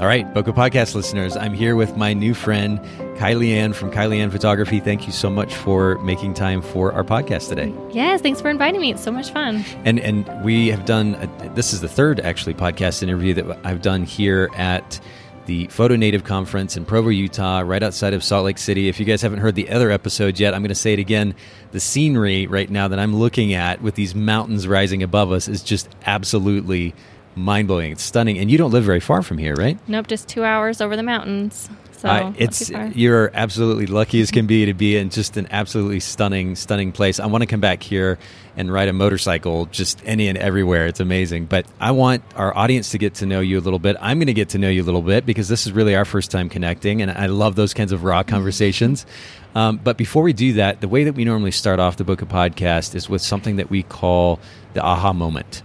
All right, Bokeh Podcast listeners, I'm here with my new friend, Kylee Ann from Kylee Ann Photography. Thank you so much for making time for our podcast today. Yes, thanks for inviting me. It's so much fun. And and we have done a, this is the third actually podcast interview that I've done here at the Photo Native Conference in Provo, Utah, right outside of Salt Lake City. If you guys haven't heard the other episodes yet, I'm going to say it again. The scenery right now that I'm looking at with these mountains rising above us is just absolutely mind blowing. It's stunning, and you don't live very far from here, right? Nope, just two hours over the mountains. So Uh, it's you're absolutely lucky as can be to be in just an absolutely stunning, stunning place. I want to come back here and ride a motorcycle just any and everywhere. It's amazing. But I want our audience to get to know you a little bit. I'm going to get to know you a little bit because this is really our first time connecting, and I love those kinds of raw conversations. Um, but before we do that, the way that we normally start off the Bokeh podcast is with something that we call the aha moment.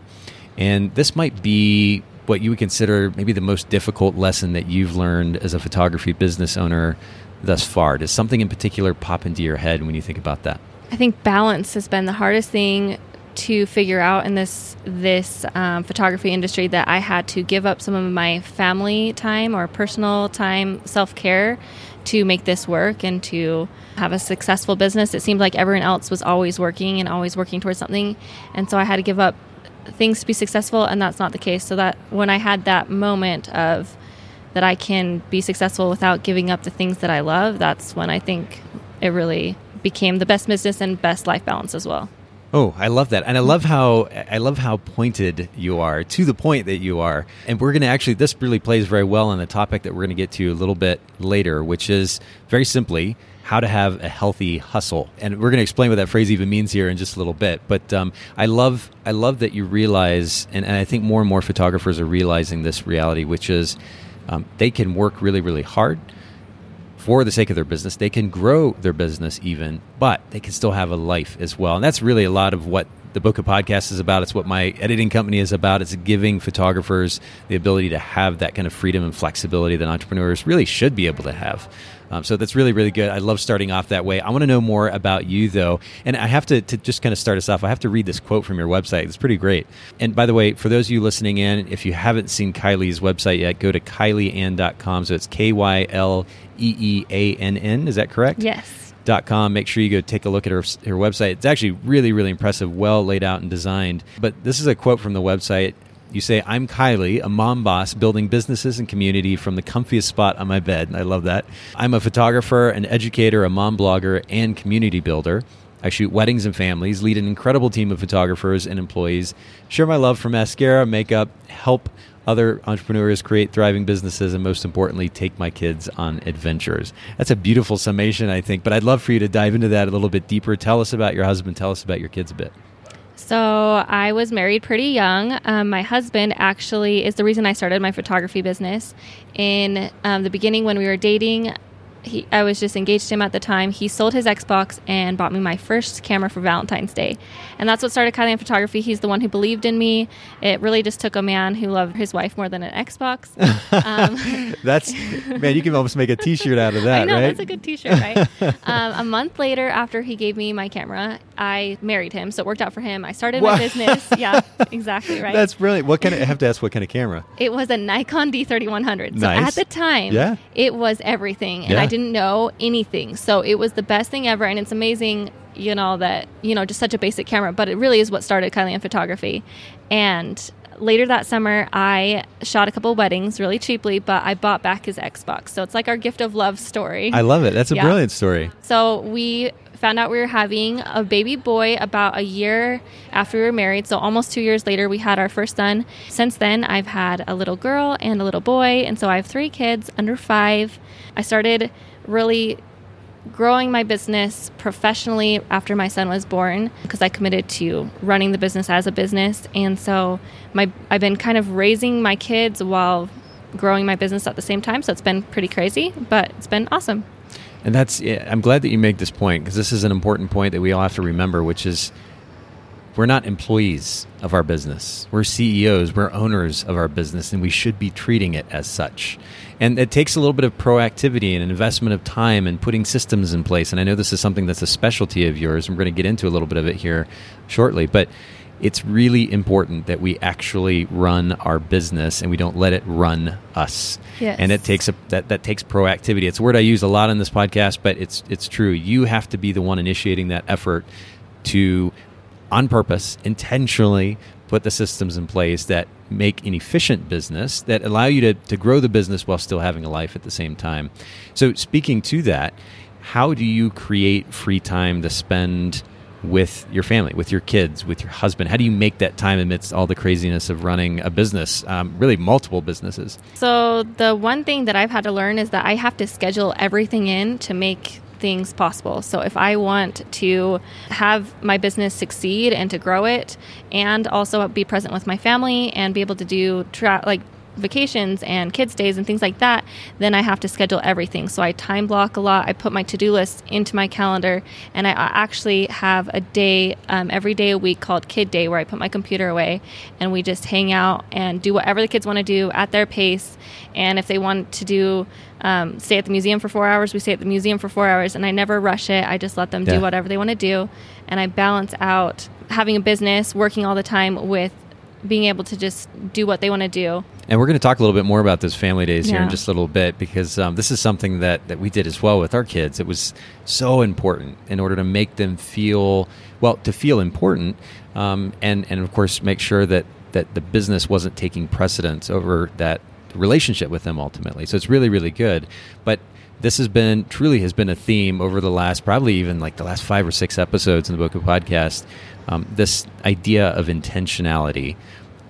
And this might be what you would consider maybe the most difficult lesson that you've learned as a photography business owner thus far. Does something in particular pop into your head when you think about that? I think balance has been the hardest thing to figure out in this this um, photography industry that I had to give up some of my family time or personal time, self care, to make this work and to have a successful business. It seemed like everyone else was always working and always working towards something, and so I had to give up things to be successful, and that's not the case. So that when I had that moment of that I can be successful without giving up the things that I love, that's when I think it really became the best business and best life balance as well. Oh, I love that. And I love how I love how pointed you are, to the point that you are. And we're going to actually this really plays very well on the topic that we're going to get to a little bit later, which is very simply how to have a healthy hustle. And we're going to explain what that phrase even means here in just a little bit. But um, I love I love that you realize and, and I think more and more photographers are realizing this reality, which is um, they can work really, really hard for the sake of their business. They can grow their business even, but they can still have a life as well. And that's really a lot of what the Bokeh Podcasts is about. It's what my editing company is about. It's giving photographers the ability to have that kind of freedom and flexibility that entrepreneurs really should be able to have. Um, so that's really, really good. I love starting off that way. I want to know more about you, though. And I have to, to just kind of start us off, I have to read this quote from your website. It's pretty great. And by the way, for those of you listening in, if you haven't seen Kylee's website yet, go to kyleeann.com. So it's K Y L E E A N N. Is that correct? Yes. Dot com. Make sure you go take a look at her, her website. It's actually really, really impressive, well laid out and designed. But this is a quote from the website. You say, I'm Kylee, a mom boss building businesses and community from the comfiest spot on my bed. I love that. I'm a photographer, an educator, a mom blogger, and community builder. I shoot weddings and families, lead an incredible team of photographers and employees, share my love for mascara, makeup, help other entrepreneurs create thriving businesses, and most importantly, take my kids on adventures. That's a beautiful summation, I think. But I'd love for you to dive into that a little bit deeper. Tell us about your husband, tell us about your kids a bit. So I was married pretty young. Um, my husband actually is the reason I started my photography business. In um, the beginning, when we were dating, he, I was just engaged to him at the time. He sold his Xbox and bought me my first camera for Valentine's Day. And that's what started Kylee Ann Photography. He's the one who believed in me. It really just took a man who loved his wife more than an Xbox. Um, that's, man, you can almost make a t shirt out of that, I know, right? that's a good t shirt, right? um, a month later, after he gave me my camera, I married him. So it worked out for him. I started Wow. my business. Yeah, exactly, right? That's brilliant. What kind of, I have to ask what kind of camera? It was a Nikon D3100. So Nice. at the time, Yeah. it was everything. And Yeah. I didn't know anything. So it was the best thing ever. And it's amazing, you know, that, you know, just such a basic camera, but it really is what started Kylee Ann Photography. And later that summer, I shot a couple weddings really cheaply, but I bought back his Xbox. So it's like our gift of love story. I love it. That's a Yeah. brilliant story. So we found out we were having a baby boy about a year after we were married. So almost two years later, we had our first son. Since then, I've had a little girl and a little boy. And so I have three kids under five. I started really growing my business professionally after my son was born because I committed to running the business as a business. And so my I've been kind of raising my kids while growing my business at the same time. So it's been pretty crazy, but it's been awesome. And that's, I'm glad that you make this point because this is an important point that we all have to remember, which is we're not employees of our business. We're CEOs, we're owners of our business, and we should be treating it as such. And it takes a little bit of proactivity and an investment of time and putting systems in place. And I know this is something that's a specialty of yours. And we're going to get into a little bit of it here shortly. But it's really important that we actually run our business and we don't let it run us. Yes. And it takes a that, that takes proactivity. It's a word I use a lot in this podcast, but it's it's true. You have to be the one initiating that effort to on purpose, intentionally put the systems in place that make an efficient business that allow you to, to grow the business while still having a life at the same time. So speaking to that, how do you create free time to spend with your family, with your kids, with your husband? How do you make that time amidst all the craziness of running a business, um, really multiple businesses? So, the one thing that I've had to learn is that I have to schedule everything in to make things possible. So, if I want to have my business succeed and to grow it, and also be present with my family and be able to do tra- like vacations and kids days and things like that then i have to schedule everything. So i time block a lot. I put my to-do list into my calendar and i actually have a day um, every day a week called kid day where i put my computer away and we just hang out and do whatever the kids want to do at their pace. And if they want to do um, stay at the museum for four hours we stay at the museum for four hours and i never rush it. I just let them Yeah. do whatever they want to do and i balance out having a business working all the time with being able to just do what they want to do And we're going to talk a little bit more about those family days here in just a little bit because um, this is something that, that we did as well with our kids. It was so important in order to make them feel, well, to feel important, um, and, and of course, make sure that, that the business wasn't taking precedence over that relationship with them ultimately. So it's really, really good. But this has been truly has been a theme over the last probably even like the last five or six episodes in the Bokeh podcast um, this idea of intentionality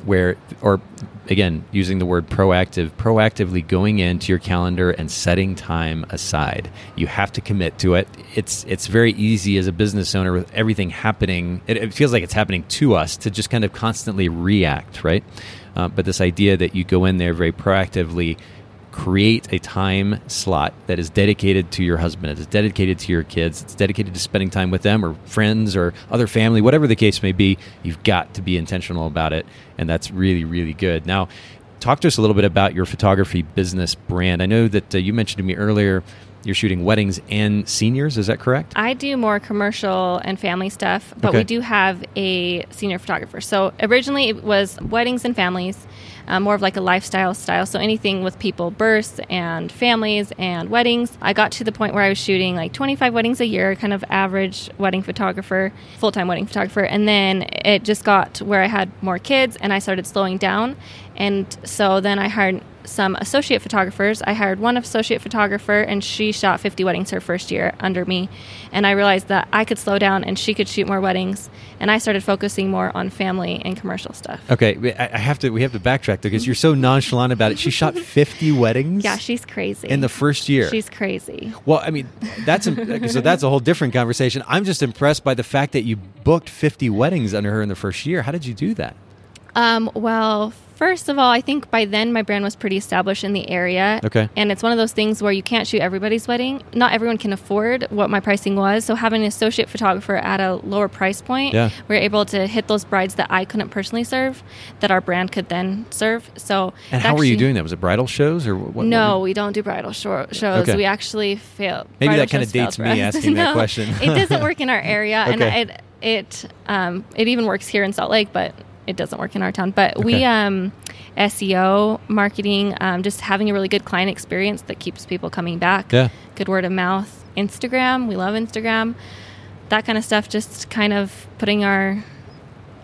where or again using the word proactive proactively going into your calendar and setting time aside. You have to commit to it. It's it's very easy as a business owner with everything happening. It, it feels like it's happening to us to just kind of constantly react right? Uh, but this idea that you go in there very proactively create a time slot that is dedicated to your husband, it's dedicated to your kids, it's dedicated to spending time with them or friends or other family, whatever the case may be, you've got to be intentional about it. And that's really, really good. Now, talk to us a little bit about your photography business brand. I know that uh, you mentioned to me earlier you're shooting weddings and seniors, is that correct? I do more commercial and family stuff, but Okay. we do have a senior photographer. So originally it was weddings and families, um, more of like a lifestyle style. So anything with people, births and families and weddings. I got to the point where I was shooting like 25 weddings a year, kind of average wedding photographer, full time wedding photographer. And then it just got where I had more kids and I started slowing down. And so then I hired some associate photographers. I hired one associate photographer, and she shot 50 weddings her first year under me. And I realized that I could slow down and she could shoot more weddings. And I started focusing more on family and commercial stuff. Okay, I have to. We have to backtrack because you're so nonchalant about it. She shot 50 weddings. Yeah, she's crazy. in the first year. She's crazy. Well, I mean, that's so that's a whole different conversation. I'm just impressed by the fact that you booked 50 weddings under her in the first year. How did you do that? Um, well, first of all, I think by then my brand was pretty established in the area. Okay. And it's one of those things where you can't shoot everybody's wedding. Not everyone can afford what my pricing was. So having an associate photographer at a lower price point, Yeah. we are able to hit those brides that I couldn't personally serve, that our brand could then serve. So And how were you doing that? Was it bridal shows or what? what no, were- we don't do bridal shor- shows. Okay. We actually fail. Maybe that shows failed dates me asking that question. it doesn't work in our area, Okay. and it it um, it even works here in Salt Lake, but it doesn't work in our town. But Okay. we um, SEO marketing, um, just having a really good client experience that keeps people coming back. Yeah. Good word of mouth. Instagram, we love Instagram. That kind of stuff. Just kind of putting our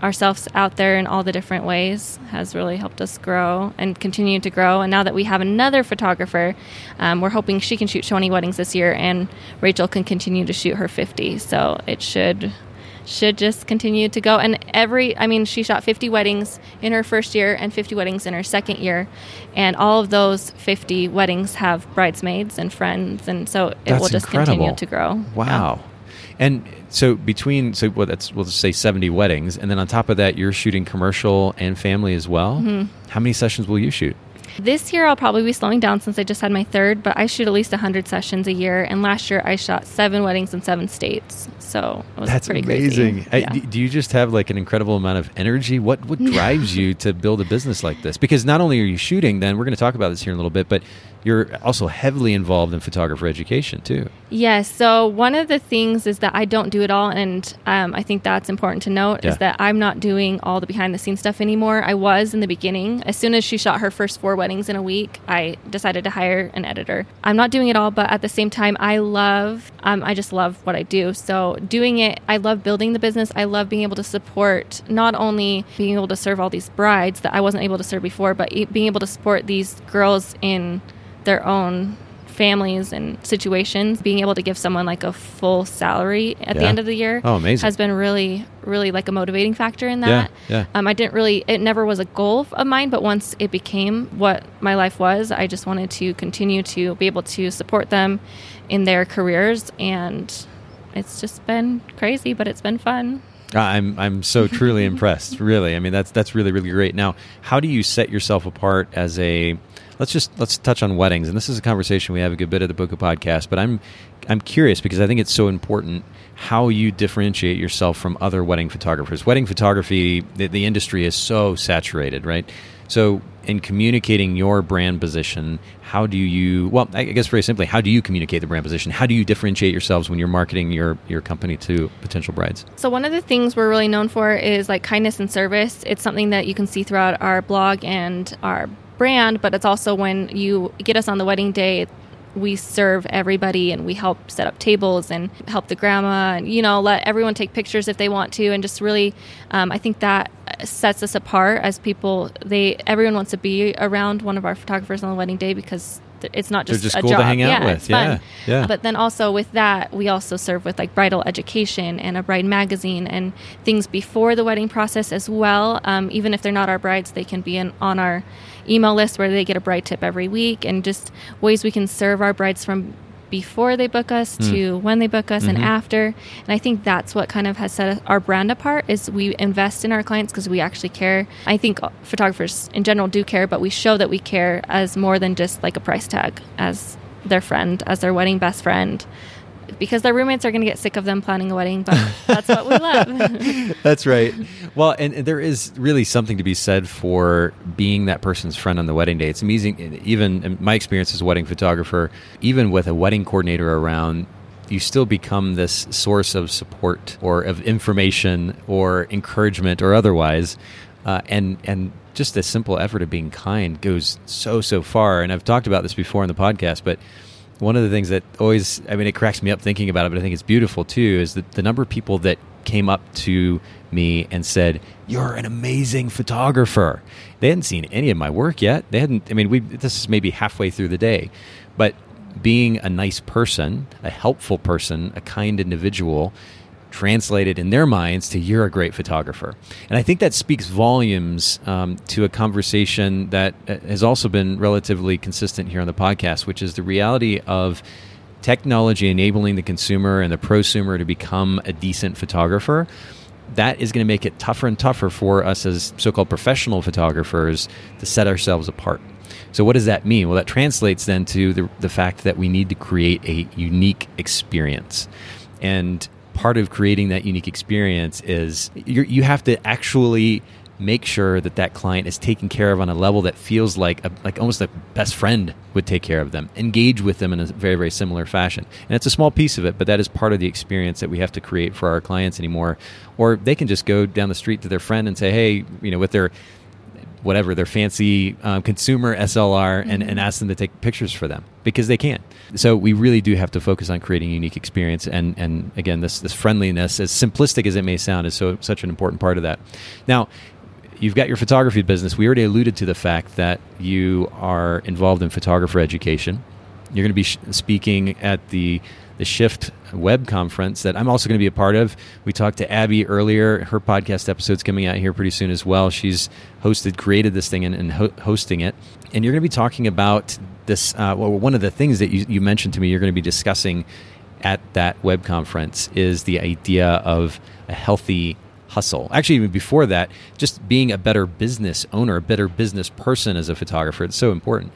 ourselves out there in all the different ways has really helped us grow and continue to grow. And now that we have another photographer, um, we're hoping she can shoot 20 weddings this year, and Rachel can continue to shoot her 50. So it should should just continue to go. And every, I mean, she shot 50 weddings in her first year and 50 weddings in her second year, and all of those 50 weddings have bridesmaids and friends, and so it That's will just incredible. continue to grow. Wow. And so between so well, that's we'll just say 70 weddings, and then on top of that, you're shooting commercial and family as well. Mm-hmm. How many sessions will you shoot? This year I'll probably be slowing down since I just had my third, but I shoot at least 100 sessions a year. And last year I shot seven weddings in seven states. So it was That's pretty amazing. crazy. I- Yeah. do you just have like an incredible amount of energy? What what drives you to build a business like this? Because not only are you shooting, then we're going to talk about this here in a little bit, but you're also heavily involved in photographer education too. Yes. So one of the things is that I don't do it all, and um, I think that's important to note Yeah. is that I'm not doing all the behind the scenes stuff anymore. I was in the beginning. As soon as she shot her first four weddings in a week, I decided to hire an editor. I'm not doing it all, but at the same time, I love. Um, I just love what I do. So doing it, I love building the business. I love being able to support not only being able to serve all these brides that I wasn't able to serve before, but being able to support these girls in their own families and situations being able to give someone like a full salary at the end of the year Oh, amazing. has been really really like a motivating factor in that Yeah, yeah. um, i didn't really it never was a goal of mine but once it became what my life was i just wanted to continue to be able to support them in their careers and it's just been crazy but it's been fun I'm I'm so truly impressed. Really, I mean that's that's really really great. Now, how do you set yourself apart as a? Let's just let's touch on weddings, and this is a conversation we have a good bit of the Bokeh podcast. But I'm I'm curious because I think it's so important how you differentiate yourself from other wedding photographers. Wedding photography, the, the industry is so saturated, right? So, in communicating your brand position, how do you? Well, I guess very simply, how do you communicate the brand position? How do you differentiate yourselves when you're marketing your your company to potential brides? So one of the things we're really known for is like kindness and service. It's something that you can see throughout our blog and our brand, but it's also when you get us on the wedding day, we serve everybody and we help set up tables and help the grandma and you know let everyone take pictures if they want to and just really um, i think that sets us apart as people they everyone wants to be around one of our photographers on the wedding day because it's not They're just, just a cool to job. hang out yeah, with. Yeah, yeah. But then also with that, we also serve with like bridal education and a bride magazine and things before the wedding process as well. Um, even if they're not our brides, they can be in, on our email list where they get a bride tip every week and just ways we can serve our brides from before they book us hmm. to when they book us and mm-hmm. after. And i think that's what kind of has set our brand apart is we invest in our clients because we actually care. I think photographers in general do care but we show that we care as more than just like a price tag as their friend as their wedding best friend because their roommates are going to get sick of them planning a wedding but that's what we love That's right. Well, and, and there is really something to be said for being that person's friend on the wedding day. It's amazing. Even in my experience as a wedding photographer, even with a wedding coordinator around, you still become this source of support or of information or encouragement or otherwise. Uh, and and just a simple effort of being kind goes so so far. And I've talked about this before in the podcast, but one of the things that always i mean it cracks me up thinking about it but i think it's beautiful too is that the number of people that came up to me and said you're an amazing photographer. They hadn't seen any of my work yet. They hadn't i mean we this is maybe halfway through the day but being a nice person a helpful person a kind individual translated in their minds to you're a great photographer. And I think that speaks volumes um, to a conversation that uh, has also been relatively consistent here on the podcast, which is the reality of technology enabling the consumer and the prosumer to become a decent photographer. That is going to make it tougher and tougher for us as so called professional photographers to set ourselves apart. So, what does that mean? Well, that translates then to the, the fact that we need to create a unique experience. And part of creating that unique experience is you have to actually make sure that that client is taken care of on a level that feels like a, like almost a best friend would take care of them engage with them in a very very similar fashion. And it's a small piece of it but that is part of the experience that we have to create for our clients anymore. Or they can just go down the street to their friend and say hey you know with their whatever their fancy um, consumer SLR and, and ask them to take pictures for them because they can. So we really do have to focus on creating a unique experience and and again this this friendliness as simplistic as it may sound is so such an important part of that. Now you've got your photography business. We already alluded to the fact that you are involved in photographer education. You're going to be sh- speaking at the the Shift web conference that I'm also going to be a part of. We talked to Abbey earlier. Her podcast episode's coming out here pretty soon as well. She's hosted, created this thing, and, and ho- hosting it. And you're going to be talking about this. Uh, well, one of the things that you, you mentioned to me, you're going to be discussing at that web conference is the idea of a healthy hustle. Actually, even before that, just being a better business owner, a better business person as a photographer. It's so important.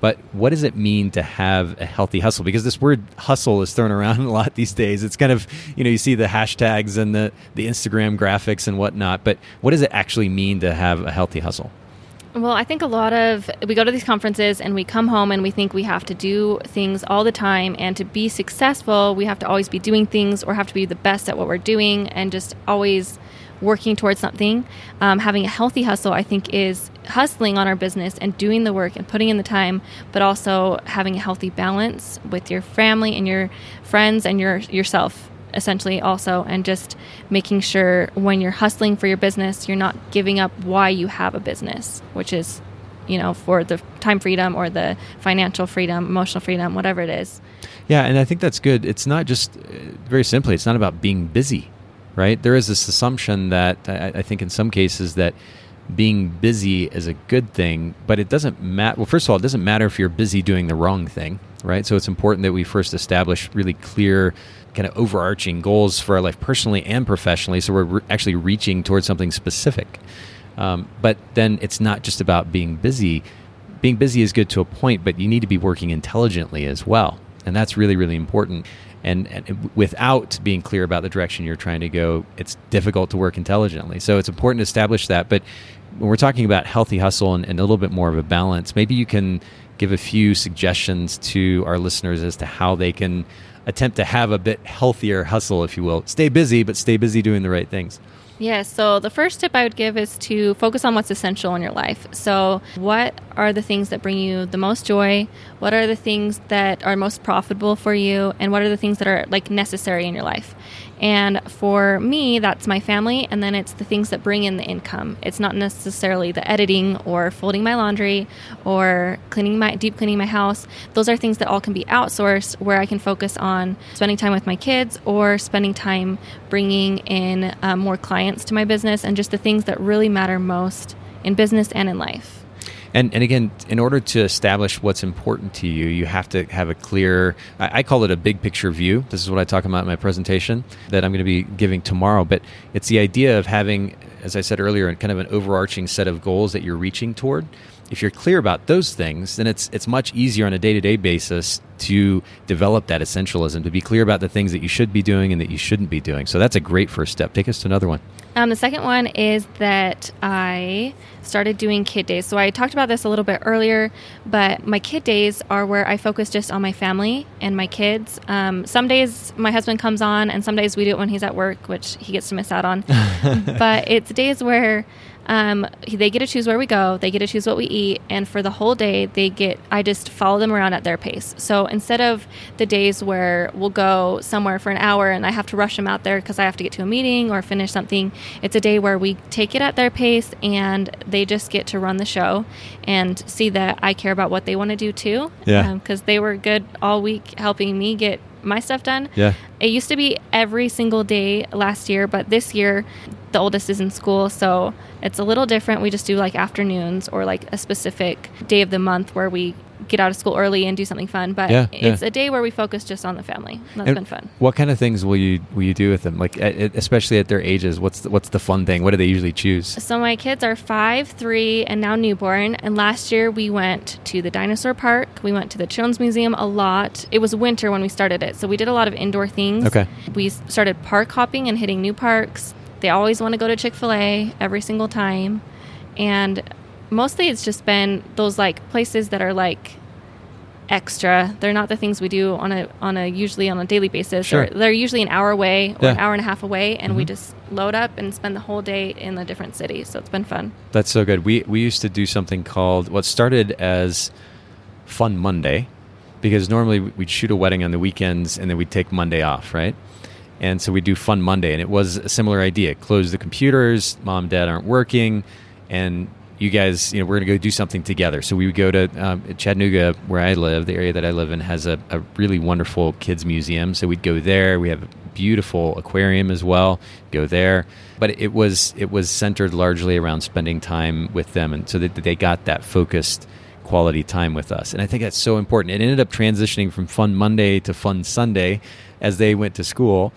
But what does it mean to have a healthy hustle? Because this word hustle is thrown around a lot these days. It's kind of, you know, you see the hashtags and the, the Instagram graphics and whatnot. But what does it actually mean to have a healthy hustle? Well, I think a lot of we go to these conferences and we come home and we think we have to do things all the time. And to be successful, we have to always be doing things or have to be the best at what we're doing and just always working towards something. Um, having a healthy hustle, I think, is hustling on our business and doing the work and putting in the time, but also having a healthy balance with your family and your friends and your yourself essentially also and just making sure when you're hustling for your business you're not giving up why you have a business which is you know for the time freedom or the financial freedom emotional freedom whatever it is. Yeah and i think that's good. It's not just uh, very simply it's not about being busy right there is this assumption that i, I think in some cases that being busy is a good thing, but it doesn't matter. Well, first of all, it doesn't matter if you're busy doing the wrong thing, right? So it's important that we first establish really clear kind of overarching goals for our life personally and professionally. So we're re- actually reaching towards something specific. Um, but then it's not just about being busy. Being busy is good to a point, but you need to be working intelligently as well. And that's really, really important. And, and, without being clear about the direction you're trying to go, it's difficult to work intelligently. So it's important to establish that. But when we're talking about healthy hustle and, and, a little bit more of a balance, maybe you can give a few suggestions to our listeners as to how they can attempt to have a bit healthier hustle, if you will. Stay busy, but stay busy doing the right things. Yeah, so the first tip I would give is to focus on what's essential in your life. So, what are the things that bring you the most joy? What are the things that are most profitable for you? And what are the things that are like necessary in your life? And for me, that's my family, and then it's the things that bring in the income. It's not necessarily the editing or folding my laundry or cleaning my deep cleaning my house. Those are things that all can be outsourced where I can focus on spending time with my kids or spending time bringing in um, more clients to my business and just the things that really matter most in business and in life. And, and again, in order to establish what's important to you, you have to have a clear, I, I call it a big picture view. This is what I talk about in my presentation that I'm going to be giving tomorrow. But it's the idea of having, as I said earlier, kind of an overarching set of goals that you're reaching toward if you're clear about those things, then it's it's much easier on a day to day basis to develop that essentialism, to be clear about the things that you should be doing and that you shouldn't be doing. So that's a great first step. Take us to another one. Um, the second one is that I started doing kid days. So I talked about this a little bit earlier, but my kid days are where I focus just on my family and my kids. Um, some days my husband comes on, and some days we do it when he's at work, which he gets to miss out on. but it's days where um, they get to choose where we go. They get to choose what we eat, and for the whole day, they get. I just follow them around at their pace. So instead of the days where we'll go somewhere for an hour and I have to rush them out there because I have to get to a meeting or finish something, it's a day where we take it at their pace, and they just get to run the show and see that I care about what they want to do too. Yeah. Because um, they were good all week helping me get my stuff done. Yeah. It used to be every single day last year, but this year the oldest is in school, so it's a little different. We just do like afternoons or like a specific day of the month where we get out of school early and do something fun. But yeah, it's yeah. a day where we focus just on the family. That's and been fun. What kind of things will you will you do with them? Like especially at their ages, what's the, what's the fun thing? What do they usually choose? So my kids are five, three, and now newborn. And last year we went to the dinosaur park. We went to the Children's Museum a lot. It was winter when we started it, so we did a lot of indoor things. Okay. We started park hopping and hitting new parks. They always want to go to Chick Fil A every single time, and mostly it's just been those like places that are like extra. They're not the things we do on a on a usually on a daily basis. Sure. They're usually an hour away or Yeah. an hour and a half away, and we Mhm. just load up and spend the whole day in a different city. So it's been fun. That's so good. We we used to do something called what started as Fun Monday, because normally we'd shoot a wedding on the weekends and then we'd take Monday off, right? And so we do Fun Monday, and it was a similar idea: close the computers, mom and dad aren't working, and you guys, you know, we're going to go do something together. So we would go to um, Chattanooga, where I live. The area that I live in has a, a really wonderful kids museum. So we'd go there. We have a beautiful aquarium as well. Go there, but it was it was centered largely around spending time with them, and so that they got that focused quality time with us. And I think that's so important. It ended up transitioning from Fun Monday to Fun Sunday as they went to school.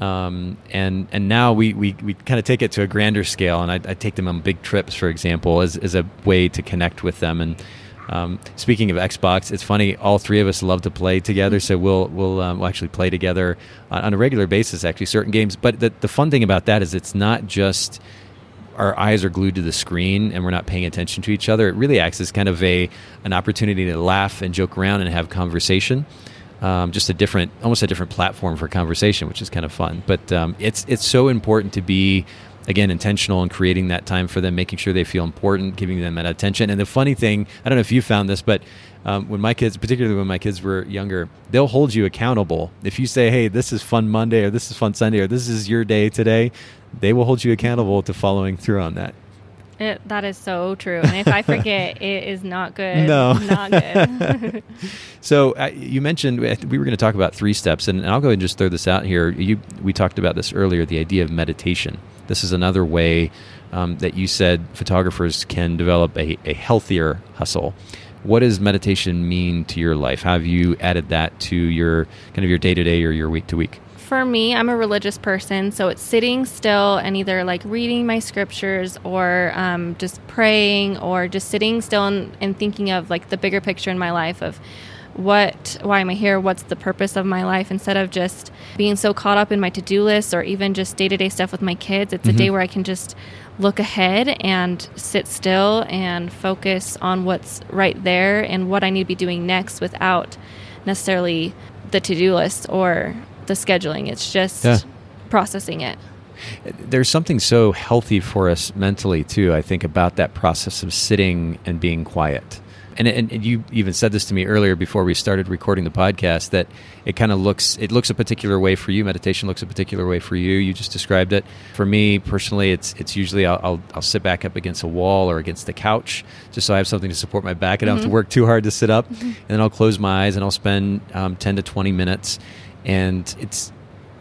Um, and and now we, we, we kind of take it to a grander scale, and I, I, take them on big trips, for example, as, as a way to connect with them. And um, speaking of Xbox, it's funny. All three of us love to play together, so we'll we'll, um, we'll actually play together on, on, a regular basis. Actually, certain games. But the, the fun thing about that is it's not just our eyes are glued to the screen and we're not paying attention to each other. It really acts as kind of a an opportunity to laugh and joke around and have conversation. Um, just a different, almost a different platform for conversation, which is kind of fun. But um, it's it's so important to be again intentional in creating that time for them making sure they feel important giving them that attention and the funny thing i don't know if you found this but um, when my kids particularly when my kids were younger they'll hold you accountable if you say hey this is fun monday or this is fun sunday or this is your day today they will hold you accountable to following through on that it, that is so true. And if I forget, it is not good. No, not good. so uh, you mentioned we were going to talk about three steps, and, and I'll go ahead and just throw this out here. You, we talked about this earlier, the idea of meditation. This is another way um, that you said photographers can develop a, a healthier hustle. What does meditation mean to your life? How have you added that to your kind of your day to day or your week to week? For me, I'm a religious person, so it's sitting still and either like reading my scriptures or um, just praying or just sitting still and, and thinking of like the bigger picture in my life of what why am i here? What's the purpose of my life? Instead of just being so caught up in my to-do list or even just day-to-day stuff with my kids it's mm-hmm. a day where i can just look ahead and sit still and focus on what's right there and what i need to be doing next without necessarily the to-do list or the scheduling. It's just yeah. processing it. There's something so healthy for us mentally too i think about that process of sitting and being quiet and, and you even said this to me earlier before we started recording the podcast that it kind of looks it looks a particular way for you meditation looks a particular way for you you just described it for me personally it's it's usually I'll, I'll, I'll sit back up against a wall or against the couch just so I have something to support my back and I don't mm-hmm. have to mm-hmm. work too hard to sit up mm-hmm. and then I'll close my eyes and I'll spend um, 10 to 20 minutes and it's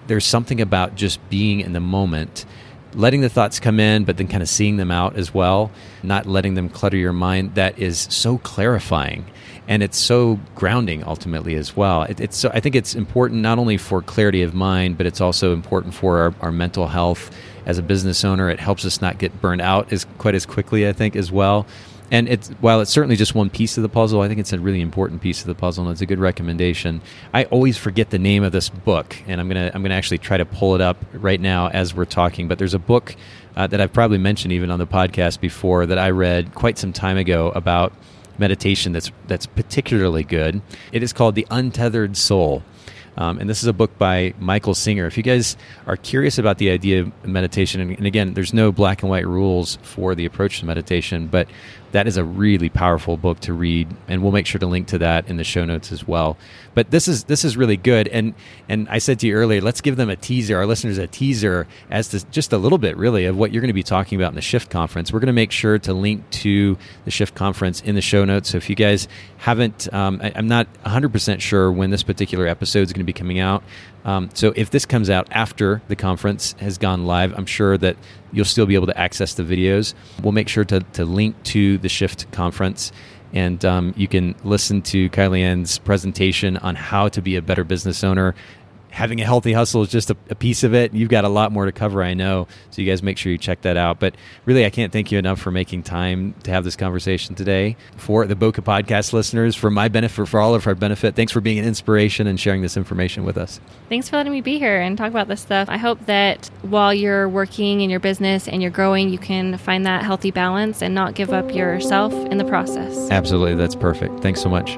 there's something about just being in the moment letting the thoughts come in, but then kind of seeing them out as well, not letting them clutter your mind, that is so clarifying. And it's so grounding ultimately as well. It, it's so, I think it's important not only for clarity of mind, but it's also important for our, our mental health as a business owner. It helps us not get burned out as quite as quickly, I think, as well and it's while it's certainly just one piece of the puzzle, I think it's a really important piece of the puzzle, and it's a good recommendation. I always forget the name of this book, and I'm gonna I'm gonna actually try to pull it up right now as we're talking. But there's a book uh, that I've probably mentioned even on the podcast before that I read quite some time ago about meditation that's that's particularly good. It is called The Untethered Soul. Um, and this is a book by Michael Singer. If you guys are curious about the idea of meditation, and, and, again, there's no black and white rules for the approach to meditation, but that is a really powerful book to read, and we'll make sure to link to that in the show notes as well. But this is this is really good, and and I said to you earlier, let's give them a teaser, our listeners a teaser as to just a little bit, really, of what you're going to be talking about in the Shift Conference. We're going to make sure to link to the Shift Conference in the show notes. So if you guys haven't, um, I, I'm not 100 percent sure when this particular episode is going to be coming out. Um, so if this comes out after the conference has gone live, I'm sure that you'll still be able to access the videos. We'll make sure to, to link to the Shift conference. And um, you can listen to Kylee Ann's presentation on how to be a better business owner having a healthy hustle is just a, a, piece of it. You've got a lot more to cover, I know. So you guys make sure you check that out. But really, I can't thank you enough for making time to have this conversation today. For the Bokeh podcast listeners, for my benefit, for all of our benefit, thanks for being an inspiration and sharing this information with us. Thanks for letting me be here and talk about this stuff. I hope that while you're working in your business and you're growing, you can find that healthy balance and not give up yourself in the process. Absolutely. That's perfect. Thanks so much.